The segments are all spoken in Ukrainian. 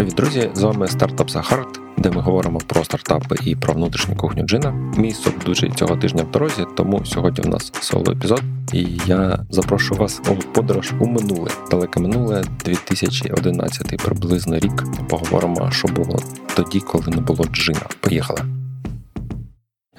Привіт, друзі! З вами стартап Сахарт, де ми говоримо про стартапи і про внутрішню кухню джина. Мій ведучий цього тижня в дорозі, тому сьогодні в нас соло епізод. І я запрошую вас у подорож у минуле, далеке минуле 2011 приблизно рік. Поговоримо, що було тоді, коли не було джина. Поїхали.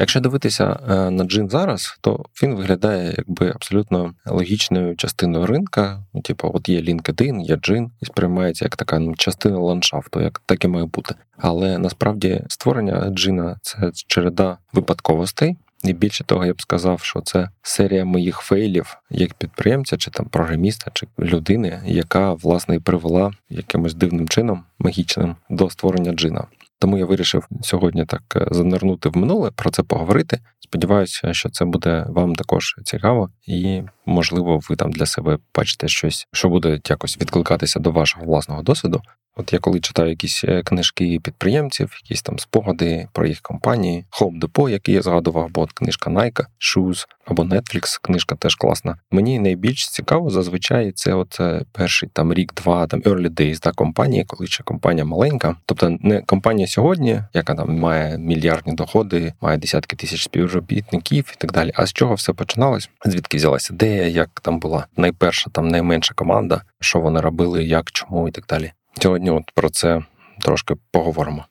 Якщо дивитися е, на джин зараз, то він виглядає якби абсолютно логічною частиною ринка. Ну, типу, от є LinkedIn, є джин, і сприймається як така ну, частина ландшафту, як так і має бути. Але насправді створення джина це череда випадковостей. І більше того, я б сказав, що це серія моїх фейлів як підприємця, чи там програміста, чи людини, яка власне і привела якимось дивним чином магічним до створення джина. Тому я вирішив сьогодні так е, занирнути в минуле про це поговорити. Сподіваюся, що це буде вам також цікаво, і можливо, ви там для себе бачите щось, що буде якось відкликатися до вашого власного досвіду. От я коли читаю якісь е, книжки підприємців, якісь там спогади про їх компанії, Home Depot, який я згадував, бо от книжка Nike, Shoes або Netflix, книжка теж класна. Мені найбільш цікаво зазвичай це от е, перший там рік-два, там early days та компанії, коли ще компанія маленька. Тобто не компанія сьогодні, яка там має мільярдні доходи, має десятки тисяч співробітників і так далі. А з чого все починалось? Звідки взялася ідея, як там була найперша, там найменша команда, що вони робили, як, чому і так далі. Сьогодні от про це трошки поговоримо.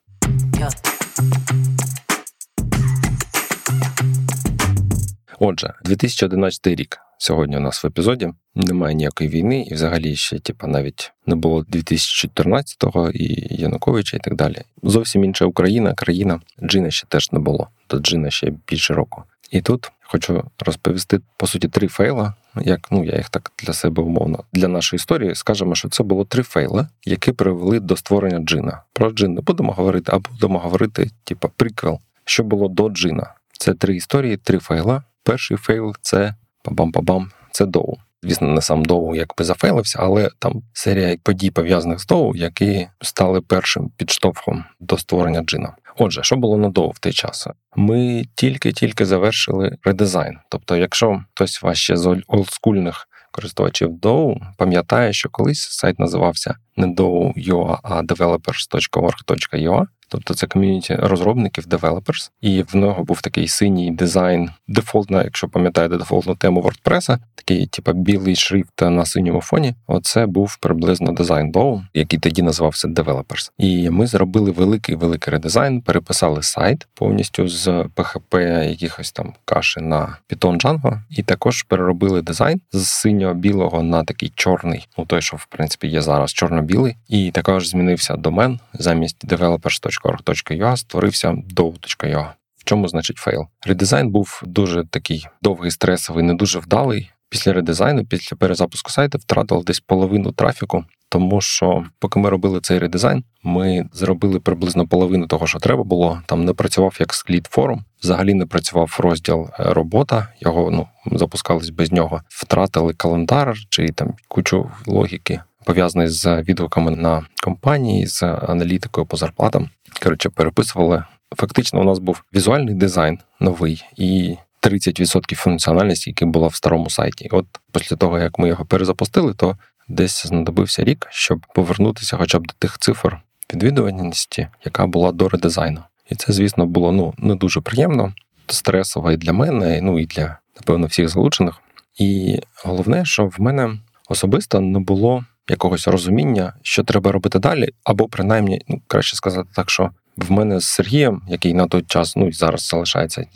Отже, 2011 рік сьогодні у нас в епізоді немає ніякої війни, і взагалі ще, типа, навіть не було 2014-го і Януковича, і так далі. Зовсім інша Україна, країна Джина ще теж не було. До Джина ще більше року. І тут хочу розповісти по суті три фейла. Як ну я їх так для себе умовно для нашої історії скажемо, що це було три фейли, які привели до створення джина. Про джин не будемо говорити, а будемо говорити, типа приквел, що було до джина. Це три історії, три фейла. Перший фейл це пабам-пабам, це DOU. Звісно, не сам DOU якби зафейлився, але там серія подій пов'язаних з DOU, які стали першим підштовхом до створення джина. Отже, що було на DOU в той час? Ми тільки-тільки завершили редизайн. Тобто, якщо хтось вас ще з олдскульних користувачів DOU пам'ятає, що колись сайт називався не DOU.ua, а developers.org.ua, Тобто це ком'юніті розробників, developers, і в нього був такий синій дизайн, дефолтна, якщо пам'ятаєте, дефолтну тему WordPress, такий, типу, білий шрифт на синьому фоні. Оце був приблизно дизайн DOU, який тоді називався Developers. І ми зробили великий великий редизайн, переписали сайт повністю з PHP якихось там каші на Python Django, і також переробили дизайн з синьо-білого на такий чорний, ну той, що в принципі є зараз, чорно-білий, і також змінився домен замість developers.org.ua створився DOU.ua. В чому значить фейл? Редизайн був дуже такий довгий, стресовий, не дуже вдалий. Після редизайну, після перезапуску сайту, втратили десь половину трафіку, тому що, поки ми робили цей редизайн, ми зробили приблизно половину того, що треба було. Там не працював як слід форум, взагалі не працював розділ е, робота. Його ну запускались без нього. Втратили календар чи там кучу логіки пов'язаний з відгуками на компанії, з аналітикою по зарплатам. Коротше, переписували. Фактично, у нас був візуальний дизайн новий і 30% функціональності, яка була в старому сайті. От після того, як ми його перезапустили, то десь знадобився рік, щоб повернутися хоча б до тих цифр відвідуваності, яка була до редизайну. І це, звісно, було ну не дуже приємно, стресово і для мене, ну і для напевно всіх залучених. І головне, що в мене особисто не було якогось розуміння, що треба робити далі, або принаймні, ну краще сказати так, що в мене з Сергієм, який на той час ну і зараз залишається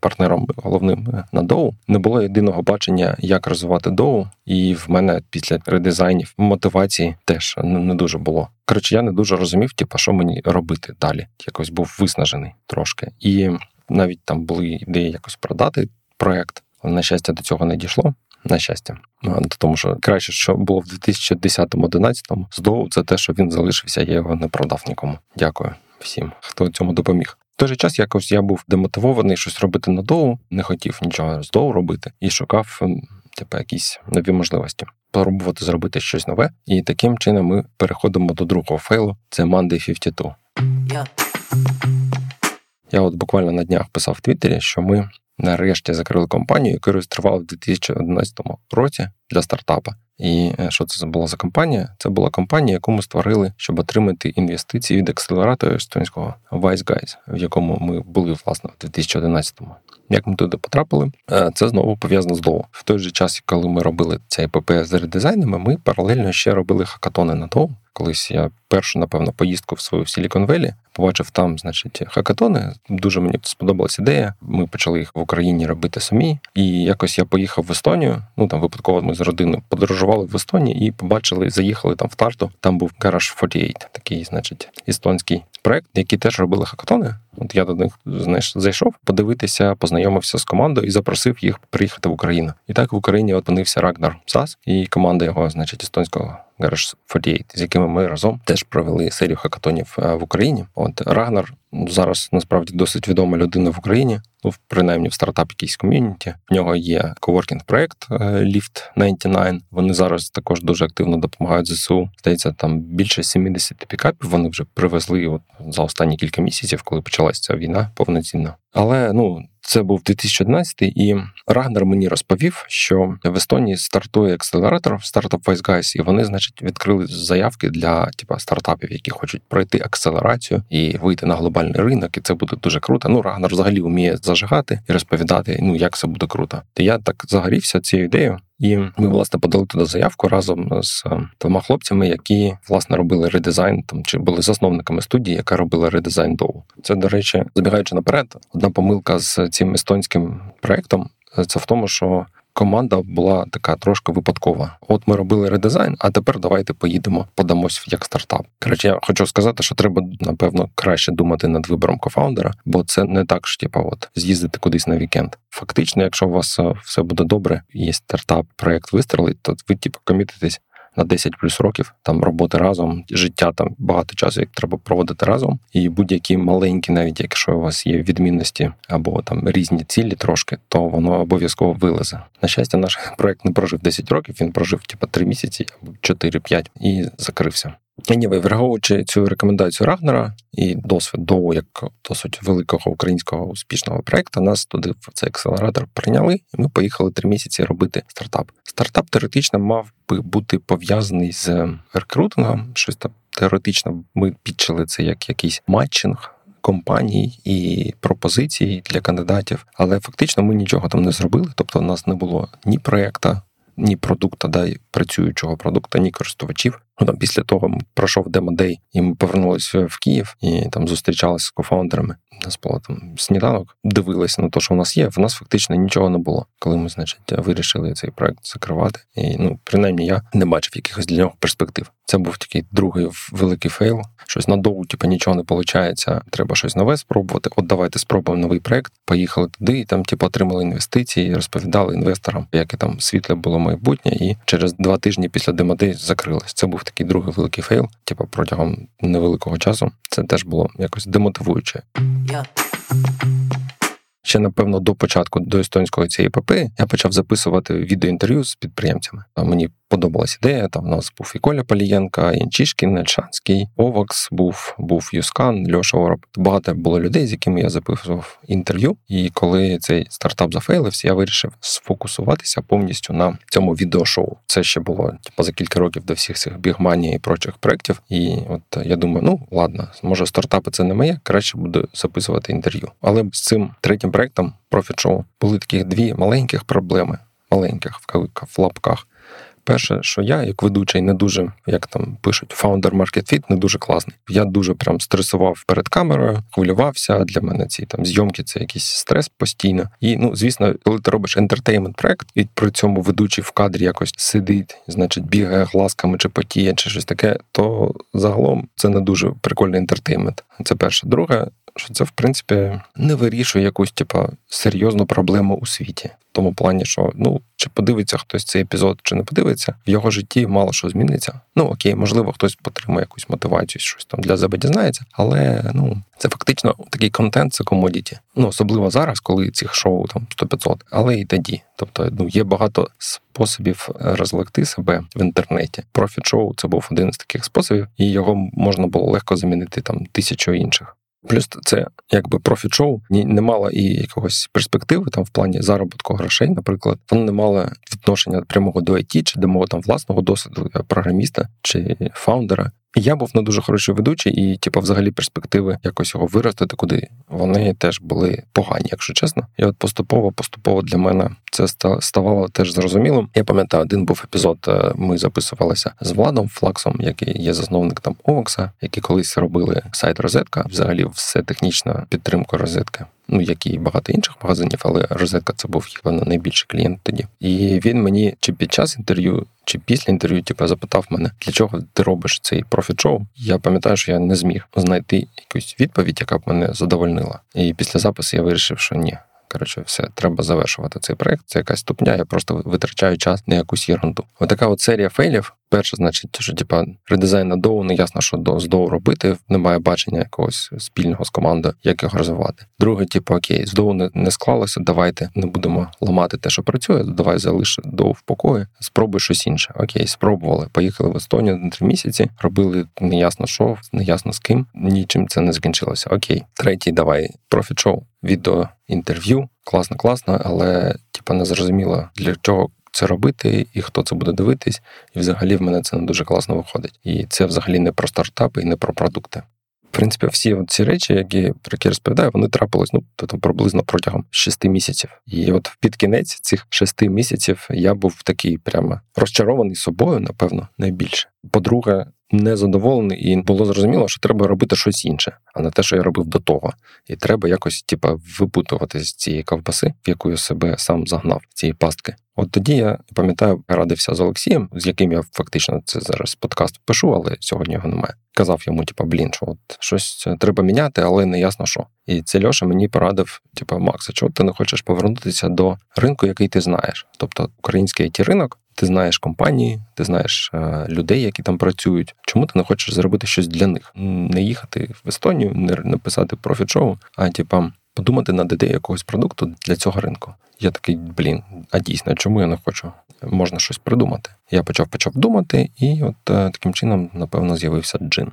партнером головним на доу, не було єдиного бачення, як розвивати доу, і в мене після редизайнів мотивації теж не дуже було. Коротше, я не дуже розумів, типу, що мені робити далі. Якось був виснажений трошки, і навіть там були ідеї якось продати проект. На щастя, до цього не дійшло на щастя. Тому що краще, що було в 2010-2011 з Доу, це те, що він залишився, я його не продав нікому. Дякую всім, хто цьому допоміг. В той же час якось я був демотивований щось робити на доу, не хотів нічого з доу робити і шукав ем, типу, якісь нові можливості. Пробувати зробити щось нове, і таким чином ми переходимо до другого фейлу. Це Monday 52. Yeah. Я от буквально на днях писав в Твіттері, що ми нарешті закрили компанію, яку реєстрували в 2011 році для стартапа. І е, що це була за компанія? Це була компанія, яку ми створили, щоб отримати інвестиції від акселератора естонського Wise Guys, в якому ми були власне в 2011-му. Як ми туди потрапили, е, це знову пов'язано з Доу. В той же час, коли ми робили цей ПП з редизайнами, ми паралельно ще робили хакатони на Доу. Колись я першу, напевно, поїздку в свою Сілікон Велі побачив там, значить, хакатони. Дуже мені сподобалася ідея. Ми почали їх в Україні робити самі. І якось я поїхав в Естонію. Ну там випадково ми з родиною подорожували в Естонії і побачили, заїхали там в Тарту. Там був Garage 48, такий, значить, естонський проект, який теж робили хакатони. От я до них знаєш, зайшов подивитися, познайомився з командою і запросив їх приїхати в Україну. І так в Україні опинився Рагнар Сас і команда його, значить, естонського Garage 48, з якими ми разом теж провели серію хакатонів е, в Україні. От Рагнар зараз насправді досить відома людина в Україні. Ну, принаймні в стартап якійсь ком'юніті. В нього є коворкінг проект е, Lift 99. Вони зараз також дуже активно допомагають ЗСУ. Здається, там більше 70 пікапів вони вже привезли от за останні кілька місяців, коли почалася ця війна повноцінна. Але ну це був 2011 і Рагнар мені розповів, що в Естонії стартує акселератор Startup Wise Guys, і вони, значить, відкрили заявки для типа стартапів, які хочуть пройти акселерацію і вийти на глобальний ринок. І це буде дуже круто. Ну Рагнар взагалі вміє зажигати і розповідати, ну як це буде круто. І я так загорівся цією ідеєю. І ми власне подали туди заявку разом з е, двома хлопцями, які власне робили редизайн там чи були засновниками студії, яка робила редизайн DOU. Це до речі, забігаючи наперед, одна помилка з цим естонським проектом е, це в тому, що команда була така трошки випадкова. От ми робили редизайн, а тепер давайте поїдемо, подамось як стартап. Коротше, я хочу сказати, що треба напевно краще думати над вибором кофаундера, бо це не так ж, типа, от з'їздити кудись на вікенд. Фактично, якщо у вас е, все буде добре, є стартап, проект вистрелить, то ви типу комітитесь на 10 плюс років, там роботи разом, життя там багато часу, як треба проводити разом, і будь-які маленькі, навіть якщо у вас є відмінності або там різні цілі трошки, то воно обов'язково вилезе. На щастя, наш проект не прожив 10 років, він прожив типа 3 місяці або 4-5 і закрився. Anyway, враховуючи цю рекомендацію Рагнера і досвід ДОУ як досить великого українського успішного проекту, нас туди в цей акселератор прийняли, і ми поїхали три місяці робити стартап. Стартап теоретично мав би бути пов'язаний з рекрутингом. Щось там теоретично ми підчили це як якийсь матчинг. Компаній і пропозицій для кандидатів, але фактично ми нічого там не зробили. Тобто, у нас не було ні проекта, ні продукта, да, працюючого продукта, ні користувачів. Ну там після того пройшов demo day, і ми повернулися в Київ і там зустрічалися з кофаундерами. У нас було там сніданок, дивилися на те, що у нас є. В нас фактично нічого не було, коли ми, значить, вирішили цей проект закривати. І ну, принаймні, я не бачив якихось для нього перспектив. Це був такий другий великий фейл. Щось надовго, типу, нічого не виходить. Треба щось нове спробувати. От давайте спробуємо новий проект. Поїхали туди, і там, типу, отримали інвестиції, розповідали інвесторам, яке там світле було майбутнє. І через два тижні після demo day закрилась. Це був такий другий великий фейл, типу протягом невеликого часу. Це теж було якось демотивуюче. Ще напевно до початку до естонської цієї папи я почав записувати відеоінтерв'ю з підприємцями. Мені подобалась ідея. Там у нас був і Коля Полієнка, Янчишкін, Нельшанський, Овакс, був був Юскан, Льоша Ороб. Багато було людей, з якими я записував інтерв'ю. І коли цей стартап зафейлився, я вирішив сфокусуватися повністю на цьому відеошоу. Це ще було типу, за кілька років до всіх цих бігманій і прочих проєктів. І от я думаю, ну ладно, може стартапи це не моє, краще буду записувати інтерв'ю. Але з цим третім проектом Profit Show були такі дві маленьких проблеми. Маленьких в кавиках в лапках. Перше, що я, як ведучий, не дуже, як там пишуть, фаундер Market Fit, не дуже класний. Я дуже прям стресував перед камерою, хвилювався. Для мене ці там зйомки це якийсь стрес постійно. І ну, звісно, коли ти робиш ентертеймент проект, і при цьому ведучий в кадрі якось сидить, значить, бігає глазками чи потіє, чи щось таке, то загалом це не дуже прикольний ентертеймент. Це перше. Друге, що це в принципі не вирішує якусь типа серйозну проблему у світі. В тому плані, що ну чи подивиться хтось цей епізод, чи не подивиться, в його житті мало що зміниться. Ну окей, можливо, хтось потримає якусь мотивацію, щось там для себе дізнається, але ну це фактично такий контент, це комодіті. Ну особливо зараз, коли цих шоу там 100-500, але і тоді. Тобто, ну є багато способів розлекти себе в інтернеті. Профіт шоу це був один з таких способів, і його можна було легко замінити там тисячу інших. Плюс це якби профіт-шоу не мало і якогось перспективи там в плані заробітку грошей, наприклад, воно не мало відношення прямого до IT чи до мого там власного досвіду програміста чи фаундера. Я був не дуже хороший ведучий, і, типу, взагалі, перспективи якось його виростити, куди вони теж були погані, якщо чесно. І от поступово, поступово для мене це ставало теж зрозумілим. Я пам'ятаю, один був епізод. Е, ми записувалися з Владом Флаксом, який є засновник там Овокса, які колись робили сайт Розетка. Взагалі, все технічна підтримка розетки ну як і багато інших магазинів, але розетка це був певно найбільший клієнт тоді. І він мені чи під час інтерв'ю, чи після інтерв'ю, типу, запитав мене, для чого ти робиш цей профіт-шоу. Я пам'ятаю, що я не зміг знайти якусь відповідь, яка б мене задовольнила. І після запису я вирішив, що ні. Коротше, все, треба завершувати цей проект. Це якась ступня, я просто витрачаю час на якусь єрунду. Отака от серія фейлів. Перше, значить, що типа редизайн на доу, не ясно, що до з доу робити. Немає бачення якогось спільного з командою, як його розвивати. Друге, типу, окей, з доу не, не склалося. Давайте не будемо ламати те, що працює. Давай залиш доу в покої. Спробуй щось інше. Окей, спробували. Поїхали в Естонію на три місяці. Робили неясно що, неясно з ким. Нічим це не закінчилося. Окей, третій, давай профіт-шоу, відео інтерв'ю. Класно, класно, але типа не зрозуміло для чого це робити, і хто це буде дивитись. І взагалі в мене це не дуже класно виходить. І це взагалі не про стартапи і не про продукти. В принципі, всі ці речі, які про які розповідаю, вони трапились ну то там приблизно протягом шести місяців. І от під кінець цих шести місяців я був такий прямо розчарований собою, напевно, найбільше. По-друге, незадоволений, і було зрозуміло, що треба робити щось інше, а не те, що я робив до того. І треба якось, типа, випутувати з цієї ковбаси, в яку я себе сам загнав, цієї пастки. От тоді я пам'ятаю, радився з Олексієм, з яким я фактично це зараз подкаст пишу, але сьогодні його немає. Казав йому, типа, блін, що от щось треба міняти, але не ясно що. І це Льоша мені порадив, типа, Макса, чого ти не хочеш повернутися до ринку, який ти знаєш, тобто український it ринок. Ти знаєш компанії, ти знаєш е, людей, які там працюють. Чому ти не хочеш зробити щось для них? Не їхати в Естонію, не написати профіт-шоу, а типа подумати над ідеєю якогось продукту для цього ринку. Я такий, блін, а дійсно, чому я не хочу? Можна щось придумати. Я почав почав думати, і от е, таким чином, напевно, з'явився джин.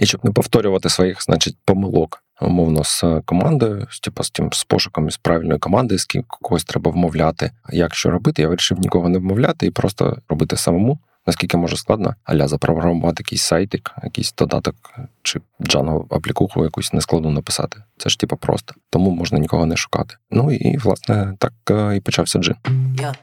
І щоб не повторювати своїх, значить, помилок, умовно, з командою, з типу, з тим з пошуком з правильної команди, з ким когось треба вмовляти. Як що робити, я вирішив нікого не вмовляти і просто робити самому. Наскільки може складно, аля запрограмувати якийсь сайтик, якийсь додаток чи Django аплікуху якусь нескладно написати. Це ж типу просто. Тому можна нікого не шукати. Ну і власне так е, і почався джин. Yeah.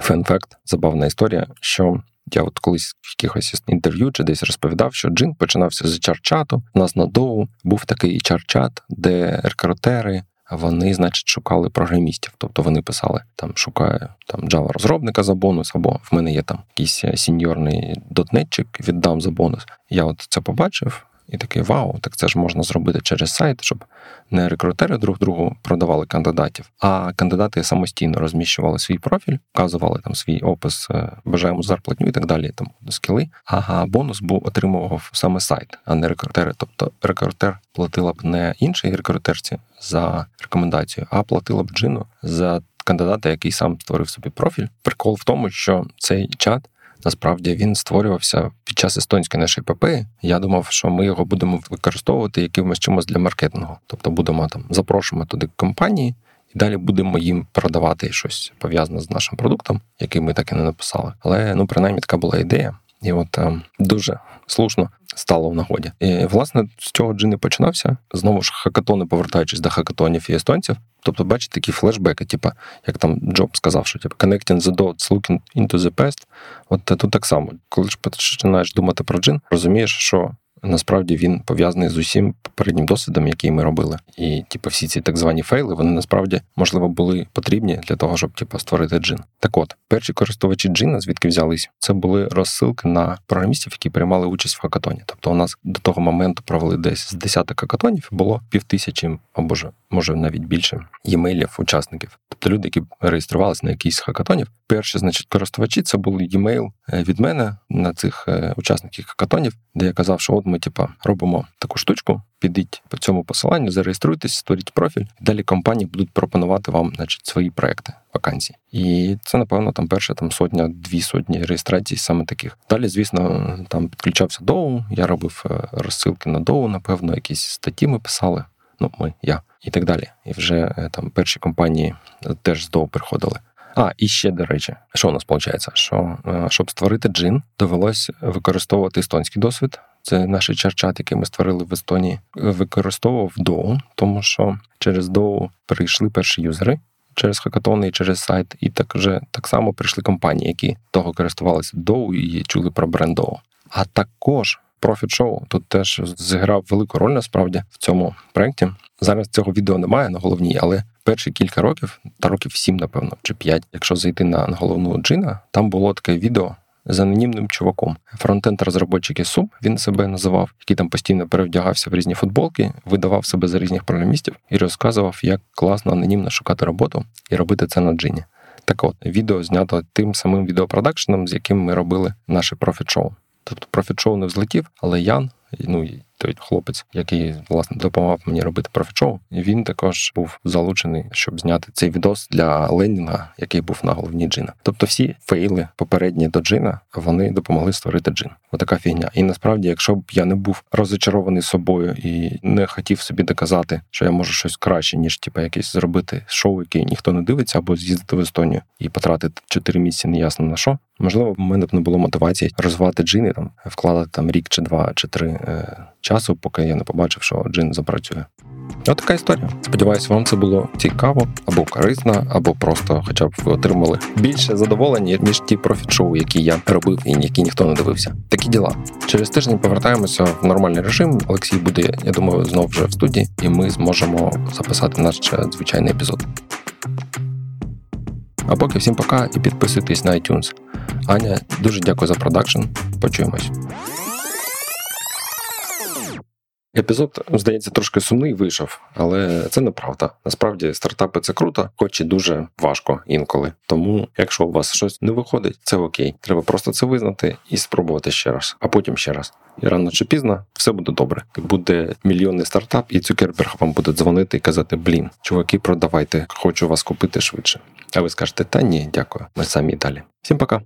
Фен-факт, забавна історія, що я от колись в якихось інтерв'ю чи десь розповідав, що джин починався з чар-чату. У нас на доу був такий чар-чат, де рекрутери. Вони, значить, шукали програмістів, тобто вони писали там, шукає там Java розробника за бонус, або в мене є там якийсь сіньорний дотнетчик, віддам за бонус. Я от це побачив, і такий вау, так це ж можна зробити через сайт, щоб не рекрутери друг другу продавали кандидатів, а кандидати самостійно розміщували свій профіль, вказували там свій опис, е, бажаємо зарплатню і так далі. Там скіли. А бонус був отримував саме сайт, а не рекрутери. Тобто рекрутер платила б не іншій рекрутерці за рекомендацію, а платила б джину за кандидата, який сам створив собі профіль. Прикол в тому, що цей чат. Насправді він створювався під час естонської нашої ПП. Я думав, що ми його будемо використовувати якимось чимось для маркетингу. Тобто будемо там запрошуємо туди компанії, і далі будемо їм продавати щось пов'язане з нашим продуктом, який ми так і не написали. Але ну принаймні така була ідея. І от е, дуже слушно стало в нагоді. І власне з цього джин і починався. Знову ж хакатони, повертаючись до хакатонів і естонців. Тобто, бачите, такі флешбеки, типу, як там Джоб сказав, що типу, connecting the dots, looking into the past. От тут так само, коли ж починаєш думати про джин, розумієш, що насправді він пов'язаний з усім попереднім досвідом, який ми робили. І типу, всі ці так звані фейли, вони насправді можливо були потрібні для того, щоб типу, створити джин. Так от, перші користувачі джина, звідки взялись, це були розсилки на програмістів, які приймали участь в хакатоні. Тобто, у нас до того моменту провели десь з десяток хакатонів, було півтисячі або ж може навіть більше ємейлів учасників. Тобто люди, які реєструвалися на якийсь хакатонів, перші, значить, користувачі це був ємейл е, від мене на цих е, учасників хакатонів, де я казав, що от ми ми, типа, робимо таку штучку. Підіть по цьому посиланню, зареєструйтесь, створіть профіль. Далі компанії будуть пропонувати вам, значить, свої проекти вакансії. І це, напевно, там перша там сотня, дві сотні реєстрацій саме таких. Далі, звісно, там підключався DOU. Я робив е, розсилки на DOU, напевно, якісь статті ми писали. Ну, ми, я і так далі. І вже е, там перші компанії теж з DOU приходили. А, і ще, до речі, що у нас виходить? Що е, щоб створити джин, довелось використовувати естонський досвід. Це наш чарчат, який ми створили в Естонії, використовував DOU, тому що через DOU прийшли перші юзери. Через хакатони і через сайт, і так вже так само прийшли компанії, які того користувалися Доу і чули про бренд. А також Show тут теж зіграв велику роль насправді в цьому проєкті. Зараз цього відео немає на головній, але перші кілька років, та років сім, напевно, чи п'ять, якщо зайти на головну джина, там було таке відео. З анонімним чуваком. Фронтенд розробочик СУП він себе називав, який там постійно перевдягався в різні футболки, видавав себе за різних програмістів і розказував, як класно анонімно шукати роботу і робити це на джині. Так от, відео знято тим самим відеопродакшеном, з яким ми робили наше профіт-шоу. Тобто профіт-шоу не взлетів, але Ян, ну той хлопець, який власне допомагав мені робити профіт-шоу, він також був залучений, щоб зняти цей відос для Ленінга, який був на головні джина. Тобто, всі фейли попередні до джина вони допомогли створити джин. Отака фігня. І насправді, якщо б я не був розочарований собою і не хотів собі доказати, що я можу щось краще, ніж типу, якесь зробити шоу, яке ніхто не дивиться, або з'їздити в Естонію і потратити 4 місяці неясно на що. Можливо, в мене б не було мотивації розвивати джини, там вкладати там рік чи два чи три е, часу, поки я не побачив, що джин запрацює. От така історія. Сподіваюся, вам це було цікаво або корисно, або просто, хоча б ви отримали більше задоволення, ніж ті профіт-шоу, які я робив і які ніхто не дивився. Такі діла. Через тиждень повертаємося в нормальний режим. Олексій буде, я думаю, знову вже в студії, і ми зможемо записати наш звичайний епізод. А поки всім пока і підписуйтесь на iTunes. Аня, дуже дякую за продакшн. Почуємось. Епізод, здається, трошки сумний вийшов, але це неправда. Насправді, стартапи це круто, хоч і дуже важко інколи. Тому, якщо у вас щось не виходить, це окей. Треба просто це визнати і спробувати ще раз, а потім ще раз. І рано чи пізно все буде добре. Буде мільйонний стартап, і Цукерберг вам буде дзвонити і казати: Блін, чуваки, продавайте, хочу вас купити швидше. А ви скажете, та ні, дякую. Ми самі далі. Всім пока.